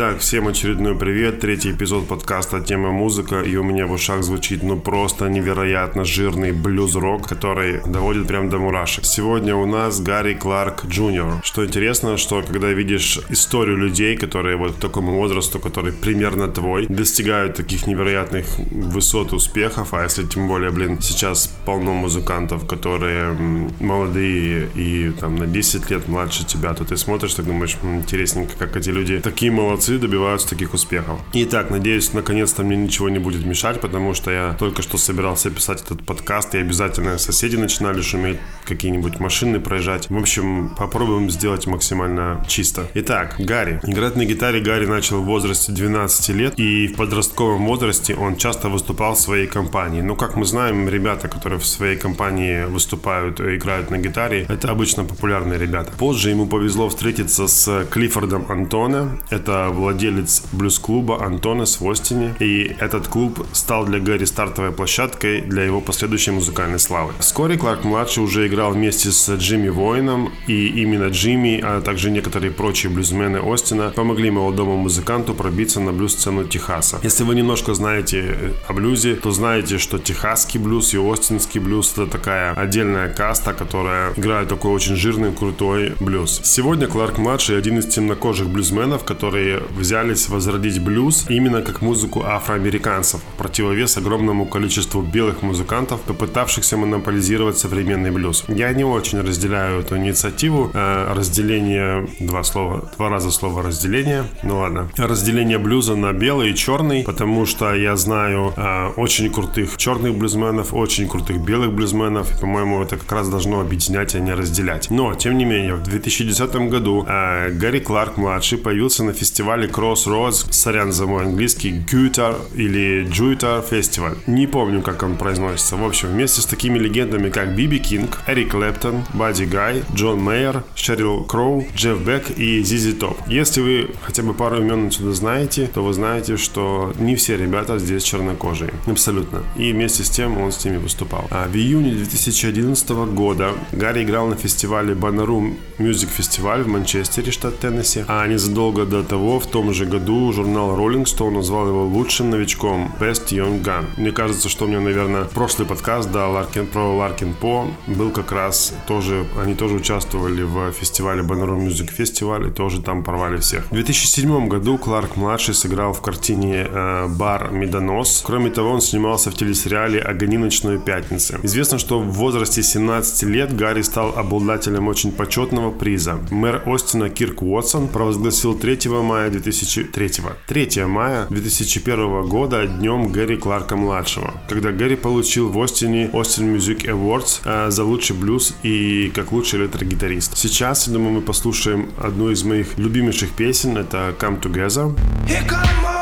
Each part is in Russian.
Итак, всем очередной привет. Третий эпизод подкаста «Тема музыка». И у меня в ушах звучит ну просто невероятно жирный блюз-рок, который доводит прям до мурашек. Сегодня у нас Гарри Кларк Джуниор. Что интересно, что когда видишь историю людей, которые вот к такому возрасту, который примерно твой, достигают таких невероятных высот успехов, а если тем более, блин, сейчас полно музыкантов, которые молодые и там на 10 лет младше тебя, то ты смотришь, так думаешь, интересненько, как эти люди такие молодцы добиваются таких успехов. Итак, надеюсь, наконец-то мне ничего не будет мешать, потому что я только что собирался писать этот подкаст, и обязательно соседи начинали шуметь, какие-нибудь машины проезжать. В общем, попробуем сделать максимально чисто. Итак, Гарри. Играть на гитаре Гарри начал в возрасте 12 лет, и в подростковом возрасте он часто выступал в своей компании. Но, как мы знаем, ребята, которые в своей компании выступают и играют на гитаре, это обычно популярные ребята. Позже ему повезло встретиться с Клиффордом Антоне. Это владелец блюз-клуба Антонес в Остине. И этот клуб стал для Гарри стартовой площадкой для его последующей музыкальной славы. Вскоре Кларк-младший уже играл вместе с Джимми Воином, и именно Джимми, а также некоторые прочие блюзмены Остина помогли молодому музыканту пробиться на блюз-сцену Техаса. Если вы немножко знаете о блюзе, то знаете, что техасский блюз и остинский блюз это такая отдельная каста, которая играет такой очень жирный, крутой блюз. Сегодня Кларк-младший один из темнокожих блюзменов, которые взялись возродить блюз именно как музыку афроамериканцев, в противовес огромному количеству белых музыкантов, попытавшихся монополизировать современный блюз. Я не очень разделяю эту инициативу. Э, разделение, два слова, два раза слово разделение, ну ладно. Разделение блюза на белый и черный, потому что я знаю э, очень крутых черных блюзменов, очень крутых белых блюзменов, и, по-моему, это как раз должно объединять, а не разделять. Но, тем не менее, в 2010 году э, Гарри Кларк младший появился на фестивале Crossroads, сорян за мой английский, Guitar или Guitar фестиваль. Не помню, как он произносится. В общем, вместе с такими легендами, как Би Би Кинг, Эрик Клэптон, Бадди Гай, Джон Мейер, Шерил Кроу, Джефф Бек и ZZ Top. Если вы хотя бы пару имен отсюда знаете, то вы знаете, что не все ребята здесь чернокожие. Абсолютно. И вместе с тем он с ними выступал. А в июне 2011 года Гэри играл на фестивале Bonnaroo Music Festival в Манчестере, штат Теннесси. А незадолго до того, в том же году, журнал Rolling Stone назвал его лучшим новичком Best Young Gun. Мне кажется, что у меня, наверное, прошлый подкаст да, Larkin, про Larkin Poe был как раз тоже, они тоже участвовали в фестивале Bonnaroo Music Festival и тоже там порвали всех. В 2007 году Кларк-младший сыграл в картине э, «Бар Медонос». Кроме того, он снимался в телесериале «Огони ночной пятницы». Известно, что в возрасте 17 лет Гарри стал обладателем очень почетного приза. Мэр Остина Кирк Уотсон провозгласил 3 мая 2003 3 мая 2001 года днем Гэри Кларка-младшего, когда Гэри получил в Остине Austin Music Awards за лучший блюз и как лучший электрогитарист. Сейчас, я думаю, мы послушаем одну из моих любимейших песен, это Come Together. Here come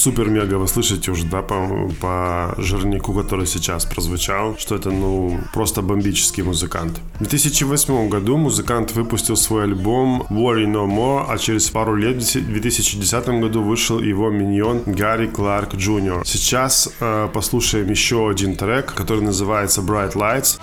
супер-мега вы слышите уже, да, по, по жирнику, который сейчас прозвучал, что это, ну, просто бомбический музыкант. В 2008 году музыкант выпустил свой альбом Worry No More, а через пару лет, в 2010 году, вышел его миньон Гарри Кларк Джуниор. Сейчас э, послушаем еще один трек, который называется Bright Lights.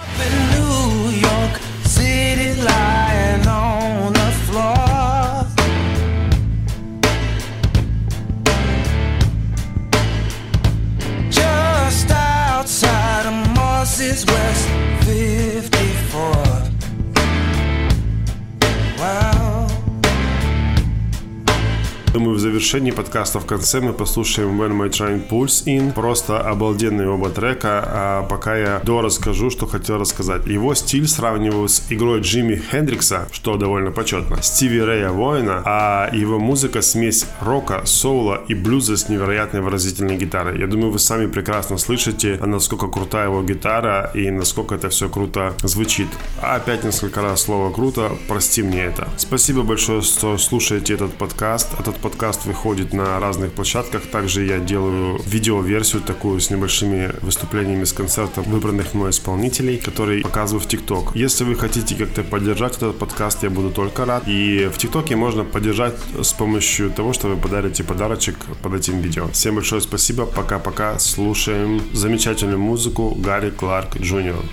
Думаю, в завершении подкаста в конце мы послушаем When My Train Pulls In. Просто обалденные оба трека. А пока я до расскажу, что хотел рассказать. Его стиль сравниваю с игрой Джимми Хендрикса, что довольно почетно, Стиви Рэя Воина, а его музыка смесь рока, соула и блюза с невероятной выразительной гитарой. Я думаю, вы сами прекрасно слышите, насколько крутая его гитара и насколько это все круто звучит. Опять несколько раз слово круто, прости мне это. Спасибо большое, что слушаете этот подкаст. Этот подкаст выходит на разных площадках. Также я делаю видеоверсию такую с небольшими выступлениями с концертов выбранных мной исполнителей, которые показываю в ТикТок. Если вы хотите как-то поддержать этот подкаст, я буду только рад. И в ТикТоке можно поддержать с помощью того, что вы подарите подарочек под этим видео. Всем большое спасибо, пока-пока, слушаем замечательную музыку Гарри Кларк Джуниор.